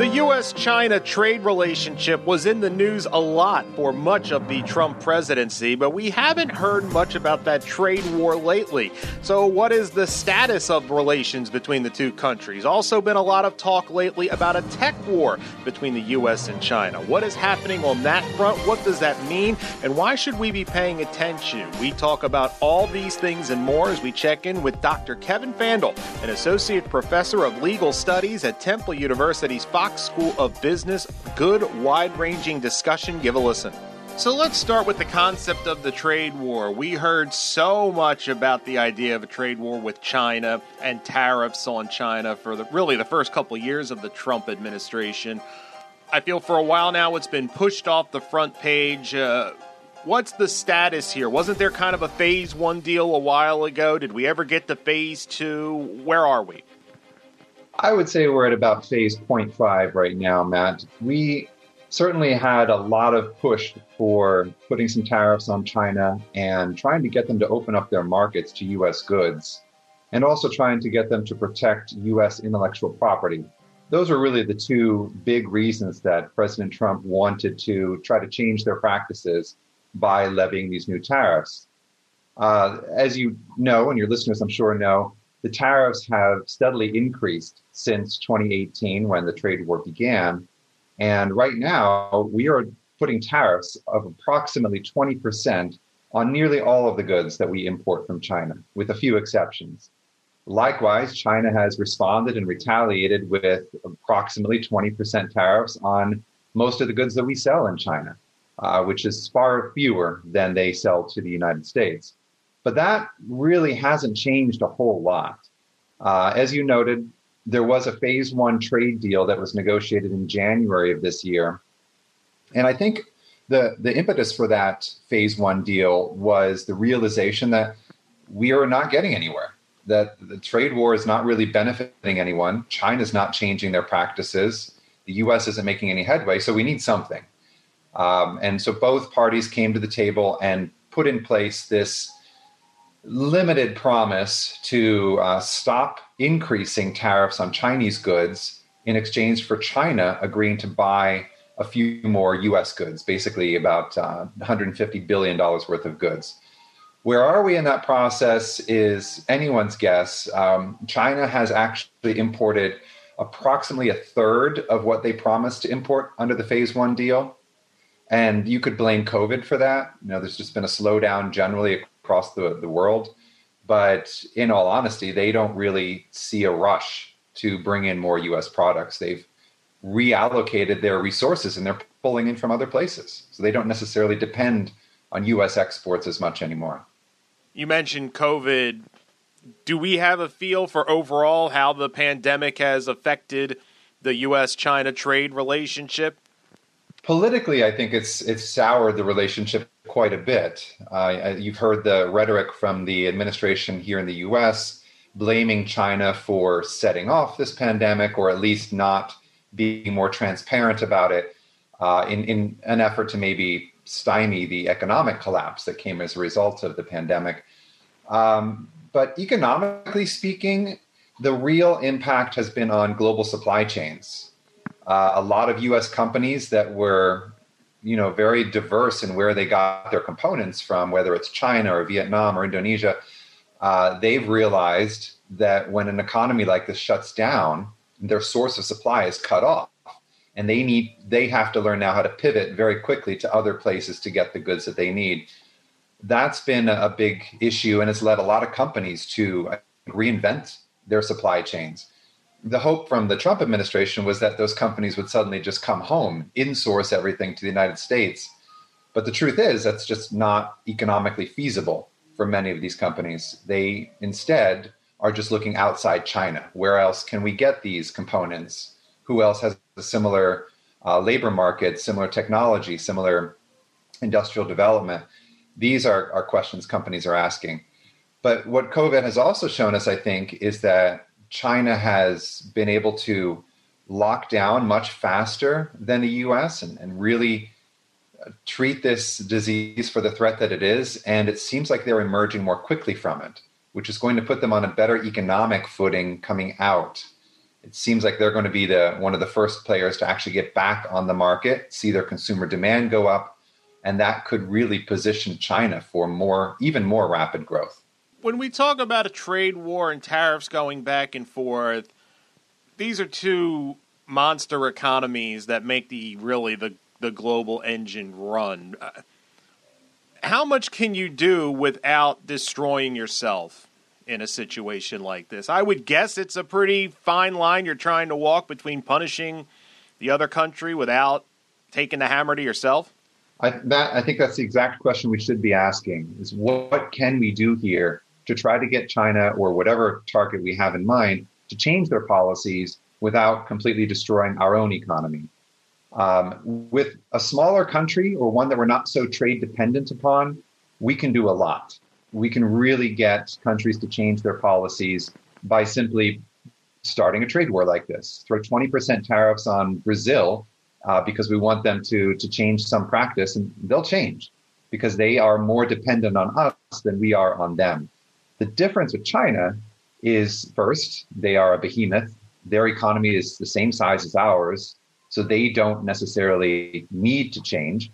The U.S. China trade relationship was in the news a lot for much of the Trump presidency, but we haven't heard much about that trade war lately. So, what is the status of relations between the two countries? Also, been a lot of talk lately about a tech war between the U.S. and China. What is happening on that front? What does that mean? And why should we be paying attention? We talk about all these things and more as we check in with Dr. Kevin Fandl, an associate professor of legal studies at Temple University's Fox School of Business. Good, wide ranging discussion. Give a listen. So let's start with the concept of the trade war. We heard so much about the idea of a trade war with China and tariffs on China for the, really the first couple years of the Trump administration. I feel for a while now it's been pushed off the front page. Uh, what's the status here? Wasn't there kind of a phase one deal a while ago? Did we ever get to phase two? Where are we? I would say we're at about phase 0.5 right now, Matt. We certainly had a lot of push for putting some tariffs on China and trying to get them to open up their markets to US goods, and also trying to get them to protect US intellectual property. Those are really the two big reasons that President Trump wanted to try to change their practices by levying these new tariffs. Uh, as you know, and your listeners I'm sure know, the tariffs have steadily increased since 2018 when the trade war began. And right now, we are putting tariffs of approximately 20% on nearly all of the goods that we import from China, with a few exceptions. Likewise, China has responded and retaliated with approximately 20% tariffs on most of the goods that we sell in China, uh, which is far fewer than they sell to the United States. But that really hasn't changed a whole lot. Uh, as you noted, there was a phase one trade deal that was negotiated in January of this year. And I think the, the impetus for that phase one deal was the realization that we are not getting anywhere, that the trade war is not really benefiting anyone. China's not changing their practices. The US isn't making any headway. So we need something. Um, and so both parties came to the table and put in place this limited promise to uh, stop increasing tariffs on Chinese goods in exchange for China agreeing to buy a few more US goods, basically about uh, $150 billion worth of goods. Where are we in that process is anyone's guess. Um, China has actually imported approximately a third of what they promised to import under the phase one deal. And you could blame COVID for that. You know, there's just been a slowdown generally across the, the world. But in all honesty, they don't really see a rush to bring in more US products. They've reallocated their resources and they're pulling in from other places. So they don't necessarily depend on US exports as much anymore. You mentioned COVID. Do we have a feel for overall how the pandemic has affected the US China trade relationship? Politically, I think it's it's soured the relationship quite a bit. Uh, you've heard the rhetoric from the administration here in the U.S. blaming China for setting off this pandemic, or at least not being more transparent about it, uh, in in an effort to maybe stymie the economic collapse that came as a result of the pandemic. Um, but economically speaking, the real impact has been on global supply chains uh, a lot of U.S. companies that were, you know, very diverse in where they got their components from, whether it's China or Vietnam or Indonesia. Uh, they've realized that when an economy like this shuts down, their source of supply is cut off, and they need they have to learn now how to pivot very quickly to other places to get the goods that they need. That's been a big issue, and it's led a lot of companies to reinvent their supply chains the hope from the Trump administration was that those companies would suddenly just come home, insource everything to the United States. But the truth is, that's just not economically feasible for many of these companies. They instead are just looking outside China. Where else can we get these components? Who else has a similar uh, labor market, similar technology, similar industrial development? These are, are questions companies are asking. But what COVID has also shown us, I think, is that China has been able to lock down much faster than the US and, and really uh, treat this disease for the threat that it is, and it seems like they're emerging more quickly from it, which is going to put them on a better economic footing coming out. It seems like they're going to be the one of the first players to actually get back on the market, see their consumer demand go up, and that could really position China for more, even more rapid growth. When we talk about a trade war and tariffs going back and forth, these are two monster economies that make the really the the global engine run. Uh, how much can you do without destroying yourself in a situation like this? I would guess it's a pretty fine line you're trying to walk between punishing the other country without taking the hammer to yourself. I, that, I think that's the exact question we should be asking: is what can we do here to try to get China or whatever target we have in mind to change their policies without completely destroying our own economy? Um, with a smaller country or one that we're not so trade dependent upon, we can do a lot. We can really get countries to change their policies by simply starting a trade war like this. Throw 20% tariffs on Brazil uh, because we want them to, to change some practice, and they'll change because they are more dependent on us than we are on them. The difference with China is first, they are a behemoth. Their economy is the same size as ours. So they don't necessarily need to change.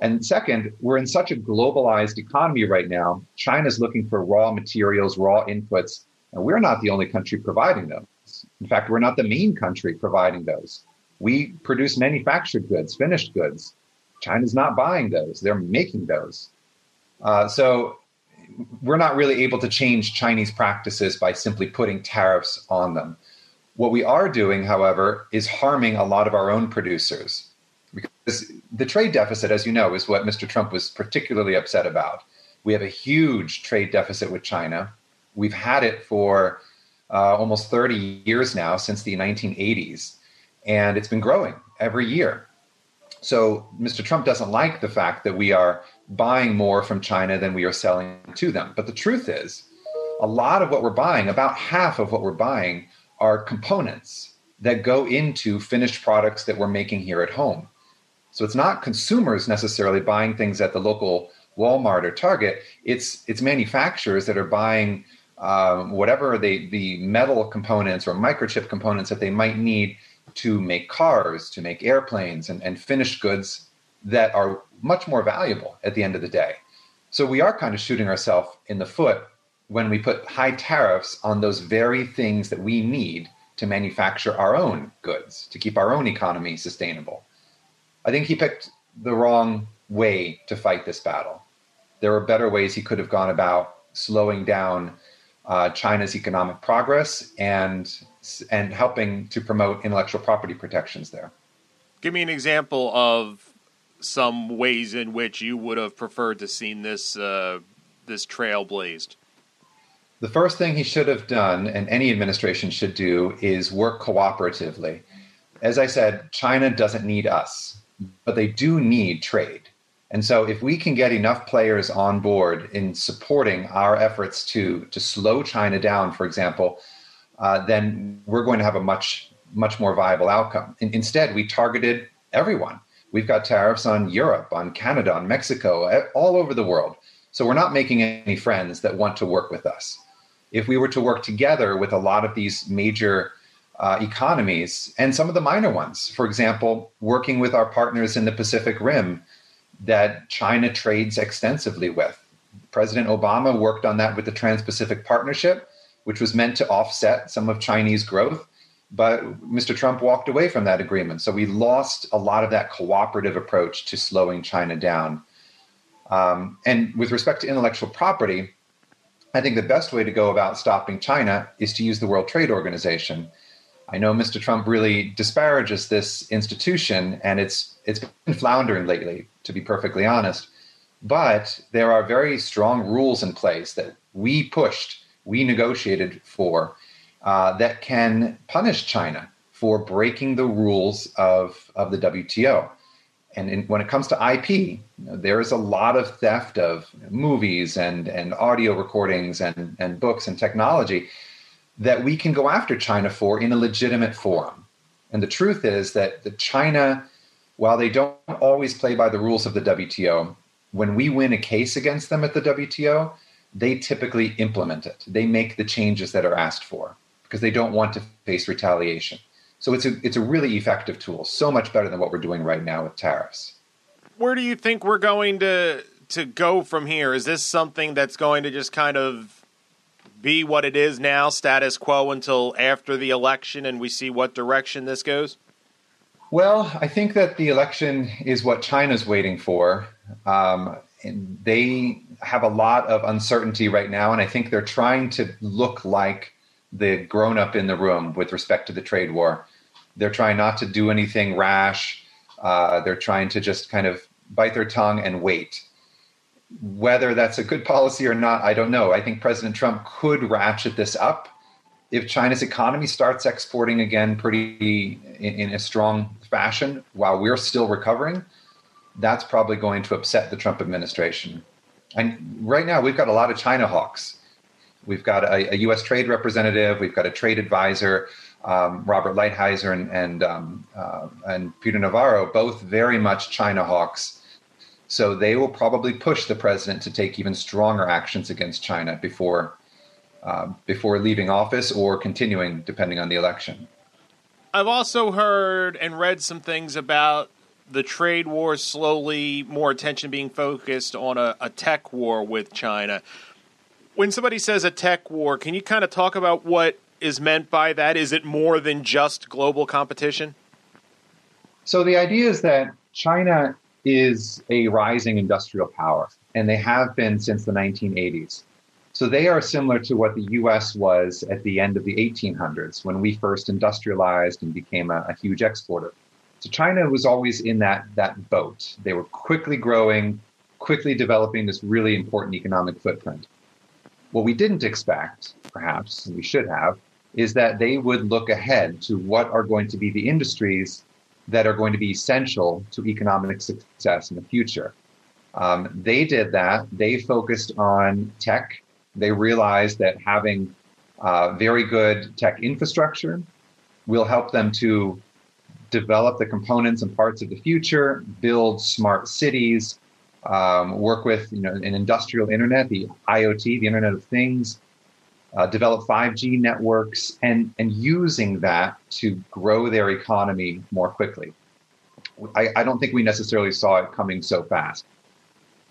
And second, we're in such a globalized economy right now. China's looking for raw materials, raw inputs, and we're not the only country providing those. In fact, we're not the main country providing those. We produce manufactured goods, finished goods. China's not buying those, they're making those. Uh, so we're not really able to change Chinese practices by simply putting tariffs on them. What we are doing, however, is harming a lot of our own producers. Because the trade deficit, as you know, is what Mr. Trump was particularly upset about. We have a huge trade deficit with China. We've had it for uh, almost 30 years now, since the 1980s, and it's been growing every year. So Mr. Trump doesn't like the fact that we are buying more from China than we are selling to them. But the truth is, a lot of what we're buying, about half of what we're buying, are components that go into finished products that we're making here at home. So it's not consumers necessarily buying things at the local Walmart or Target. It's it's manufacturers that are buying um, whatever they, the metal components or microchip components that they might need to make cars, to make airplanes, and, and finished goods that are much more valuable at the end of the day. So we are kind of shooting ourselves in the foot when we put high tariffs on those very things that we need to manufacture our own goods, to keep our own economy sustainable. I think he picked the wrong way to fight this battle. There are better ways he could have gone about slowing down uh, China's economic progress and and helping to promote intellectual property protections there. Give me an example of some ways in which you would have preferred to seen this uh, this trail blazed. The first thing he should have done, and any administration should do, is work cooperatively. As I said, China doesn't need us, but they do need trade. And so, if we can get enough players on board in supporting our efforts to, to slow China down, for example, uh, then we're going to have a much, much more viable outcome. In, instead, we targeted everyone. We've got tariffs on Europe, on Canada, on Mexico, all over the world. So, we're not making any friends that want to work with us if we were to work together with a lot of these major uh, economies and some of the minor ones, for example, working with our partners in the Pacific Rim that China trades extensively with. President Obama worked on that with the Trans Pacific Partnership, which was meant to offset some of Chinese growth. But Mr. Trump walked away from that agreement. So we lost a lot of that cooperative approach to slowing China down. Um, and with respect to intellectual property, I think the best way to go about stopping China is to use the World Trade Organization. I know Mr. Trump really disparages this institution, and it's it's been floundering lately, to be perfectly honest. But there are very strong rules in place that we pushed, we negotiated for, uh, that can punish China for breaking the rules of, of the WTO and in, when it comes to IP, you know, there is a lot of theft of movies and, and audio recordings and, and books and technology that we can go after China for in a legitimate forum. And the truth is that the China while they don't always play by the rules of the WTO, when we win a case against them at the WTO, they typically implement it. They make the changes that are asked for because they don't want to face retaliation. So it's a it's a really effective tool, so much better than what we're doing right now with tariffs. Where do you think we're going to to go from here? Is this something that's going to just kind of be what it is now, status quo until after the election and we see what direction this goes? Well, I think that the election is what China's waiting for. Um, they have a lot of uncertainty right now, and I think they're trying to look like the grown up in the room with respect to the trade war. They're trying not to do anything rash. Uh, they're trying to just kind of bite their tongue and wait. Whether that's a good policy or not, I don't know. I think President Trump could ratchet this up if China's economy starts exporting again pretty in, in a strong fashion while we're still recovering. That's probably going to upset the Trump administration. And right now, we've got a lot of China hawks. We've got a, a U.S. trade representative. We've got a trade advisor um, Robert Lighthizer and and, um, uh, and Peter Navarro, both very much China hawks. So they will probably push the president to take even stronger actions against China before uh, before leaving office or continuing, depending on the election. I've also heard and read some things about the trade war slowly more attention being focused on a, a tech war with China. When somebody says a tech war, can you kind of talk about what is meant by that? Is it more than just global competition? So the idea is that China is a rising industrial power, and they have been since the 1980s. So they are similar to what the US was at the end of the 1800s when we first industrialized and became a, a huge exporter. So China was always in that, that boat. They were quickly growing, quickly developing this really important economic footprint. What we didn't expect, perhaps, and we should have, is that they would look ahead to what are going to be the industries that are going to be essential to economic success in the future. Um, they did that. They focused on tech. They realized that having uh, very good tech infrastructure will help them to develop the components and parts of the future, build smart cities, um, work with you know an industrial internet, the IoT, the Internet of Things, uh, develop 5G networks, and, and using that to grow their economy more quickly. I, I don't think we necessarily saw it coming so fast.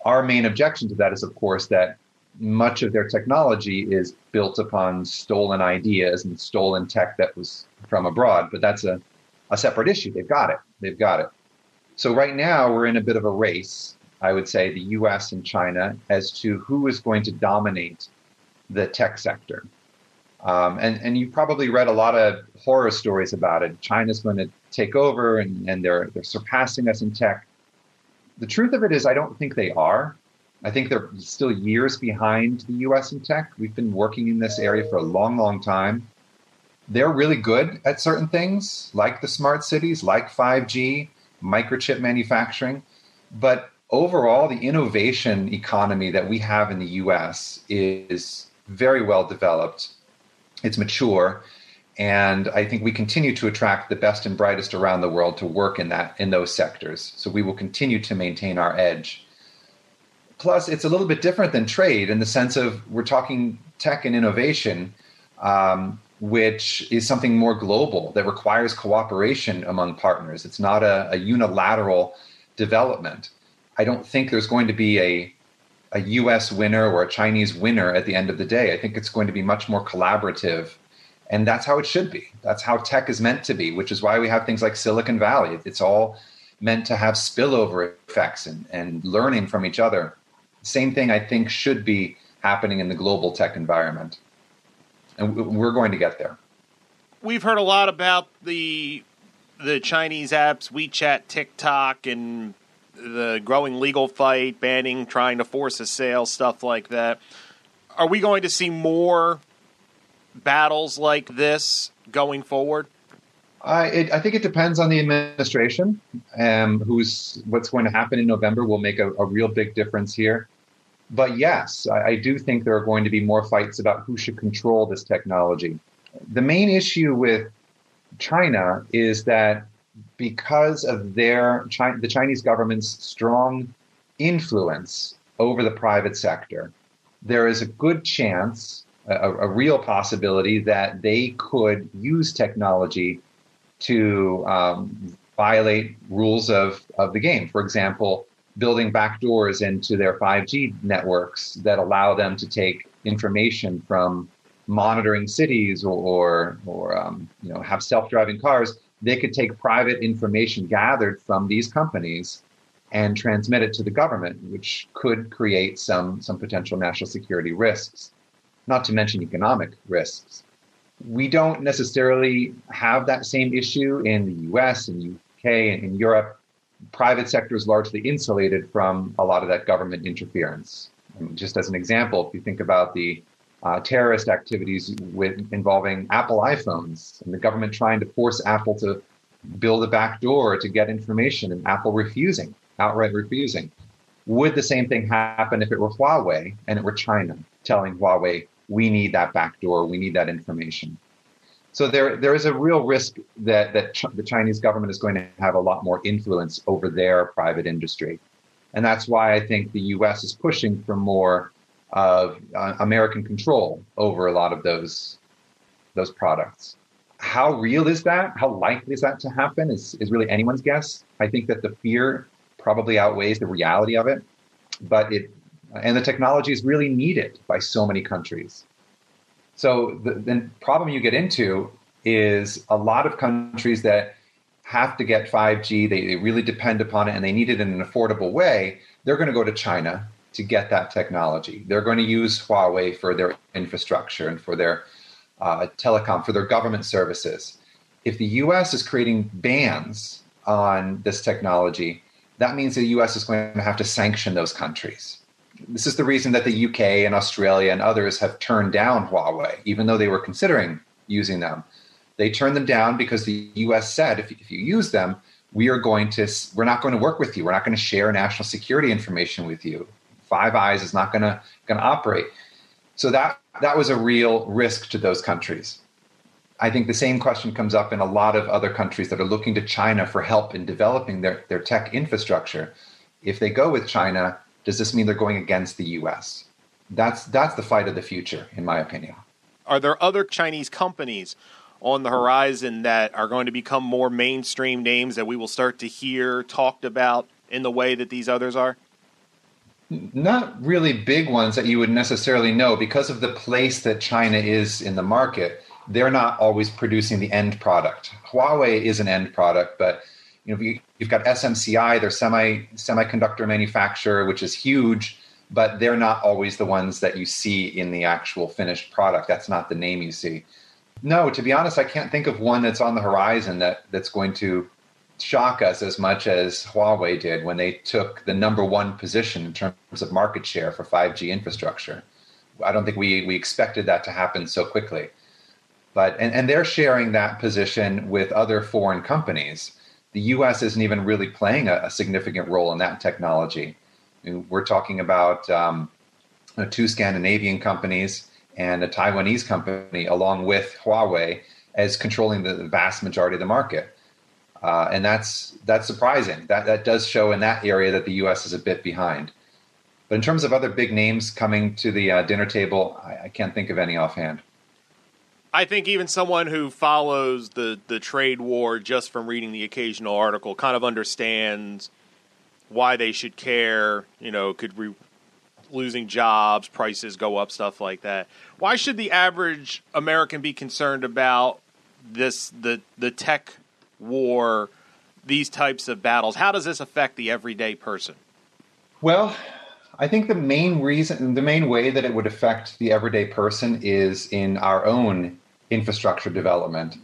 Our main objection to that is, of course, that much of their technology is built upon stolen ideas and stolen tech that was from abroad, but that's a, a separate issue. They've got it. They've got it. So right now we're in a bit of a race, I would say, the US and China, as to who is going to dominate the tech sector. Um, and, and you probably read a lot of horror stories about it. China's going to take over and, and they're, they're surpassing us in tech. The truth of it is, I don't think they are. I think they're still years behind the US in tech. We've been working in this area for a long, long time. They're really good at certain things, like the smart cities, like 5G, microchip manufacturing. But overall, the innovation economy that we have in the US is very well developed. It's mature, and I think we continue to attract the best and brightest around the world to work in that in those sectors. So we will continue to maintain our edge. Plus, it's a little bit different than trade in the sense of we're talking tech and innovation, um, which is something more global that requires cooperation among partners. It's not a, a unilateral development. I don't think there's going to be a a US winner or a Chinese winner at the end of the day. I think it's going to be much more collaborative. And that's how it should be. That's how tech is meant to be, which is why we have things like Silicon Valley. It's all meant to have spillover effects and, and learning from each other. Same thing I think should be happening in the global tech environment. And we're going to get there. We've heard a lot about the the Chinese apps, WeChat, TikTok, and the growing legal fight, banning, trying to force a sale, stuff like that. Are we going to see more battles like this going forward? I, it, I think it depends on the administration. Um, who's what's going to happen in November will make a, a real big difference here. But yes, I, I do think there are going to be more fights about who should control this technology. The main issue with China is that because of their the Chinese government's strong influence over the private sector, there is a good chance, a, a real possibility, that they could use technology to um, violate rules of, of the game. For example, building backdoors into their 5G networks that allow them to take information from monitoring cities or, or, um, you know, have self-driving cars. They could take private information gathered from these companies and transmit it to the government, which could create some, some potential national security risks, not to mention economic risks. We don't necessarily have that same issue in the US and UK and in Europe. Private sector is largely insulated from a lot of that government interference. And just as an example, if you think about the uh, terrorist activities with involving Apple iPhones and the government trying to force Apple to build a back door to get information and Apple refusing outright refusing. Would the same thing happen if it were Huawei and it were China telling Huawei, we need that backdoor, we need that information? So there, there is a real risk that, that Ch- the Chinese government is going to have a lot more influence over their private industry. And that's why I think the US is pushing for more of uh, American control over a lot of those, those products. How real is that? How likely is that to happen is, is really anyone's guess. I think that the fear probably outweighs the reality of it. But it, and the technology is really needed by so many countries. So the, the problem you get into is a lot of countries that have to get 5G, they, they really depend upon it and they need it in an affordable way. They're going to go to China to get that technology. They're going to use Huawei for their infrastructure and for their uh, telecom, for their government services. If the US is creating bans on this technology, that means the US is going to have to sanction those countries. This is the reason that the UK and Australia and others have turned down Huawei, even though they were considering using them. They turned them down because the US said if, if you use them, we are going to we're not going to work with you. We're not going to share national security information with you. Five Eyes is not going to going to operate. So that that was a real risk to those countries. I think the same question comes up in a lot of other countries that are looking to China for help in developing their, their tech infrastructure. If they go with China, does this mean they're going against the US? That's that's the fight of the future, in my opinion. Are there other Chinese companies on the horizon that are going to become more mainstream names that we will start to hear talked about in the way that these others are? Not really big ones that you would necessarily know because of the place that China is in the market they're not always producing the end product. Huawei is an end product, but you know if you, have got SMCI, their semi semiconductor manufacturer, which is huge, but they're not always the ones that you see in the actual finished product. That's not the name you see. No, to be honest, I can't think of one that's on the horizon that that's going to shock us as much as Huawei did when they took the number one position in terms of market share for 5G infrastructure. I don't think we, we expected that to happen so quickly. But and, and they're sharing that position with other foreign companies. The U.S. isn't even really playing a, a significant role in that technology. We're talking about um, two Scandinavian companies and a Taiwanese company, along with Huawei, as controlling the vast majority of the market. Uh, and that's that's surprising. That that does show in that area that the U.S. is a bit behind. But in terms of other big names coming to the uh, dinner table, I, I, can't think of any offhand. I think even someone who follows the, the trade war just from reading the occasional article kind of understands why they should care. You know, could re- losing jobs, prices go up, stuff like that. Why should the average American be concerned about this the the tech war, these types of battles? How does this affect the everyday person? Well, I think the main reason, the main way that it would affect the everyday person is in our own infrastructure development.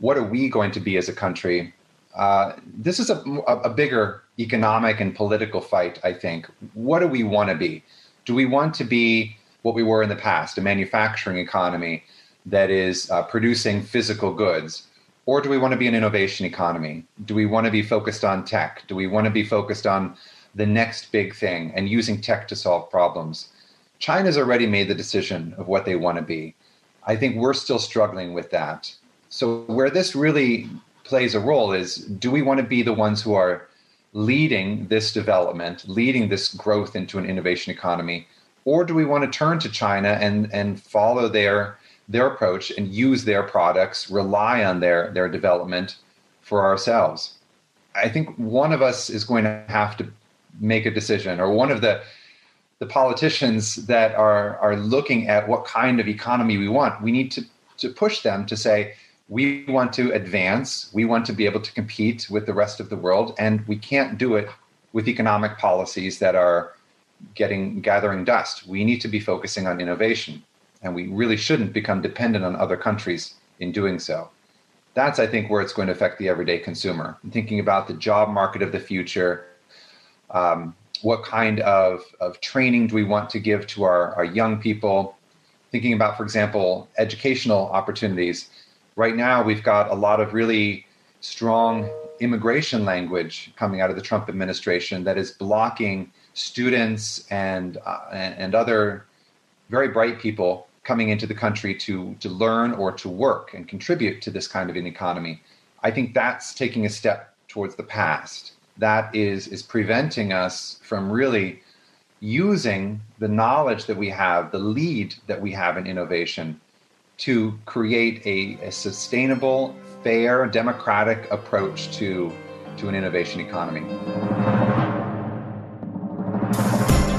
What are we going to be as a country? Uh, this is a, a bigger economic and political fight, I think. What do we want to be? Do we want to be what we were in the past, a manufacturing economy that is uh, producing physical goods? Or do we want to be an innovation economy? Do we want to be focused on tech? Do we want to be focused on the next big thing and using tech to solve problems? China's already made the decision of what they want to be. I think we're still struggling with that. So, where this really plays a role is do we want to be the ones who are leading this development, leading this growth into an innovation economy, or do we want to turn to China and and follow their their approach and use their products, rely on their their development for ourselves? I think one of us is going to have to make a decision, or one of the the politicians that are are looking at what kind of economy we want. We need to to push them to say we want to advance, we want to be able to compete with the rest of the world, and we can't do it with economic policies that are getting gathering dust. We need to be focusing on innovation, and we really shouldn't become dependent on other countries in doing so. That's, I think, where it's going to affect the everyday consumer. I'm thinking about the job market of the future. Um, what kind of, of training do we want to give to our, our young people? Thinking about, for example, educational opportunities. Right now, we've got a lot of really strong immigration language coming out of the Trump administration that is blocking students and uh, and other very bright people coming into the country to to learn or to work and contribute to this kind of an economy. I think that's taking a step towards the past. That is is preventing us from really using the knowledge that we have, the lead that we have in innovation, to create a, a sustainable, fair, democratic approach to to an innovation economy.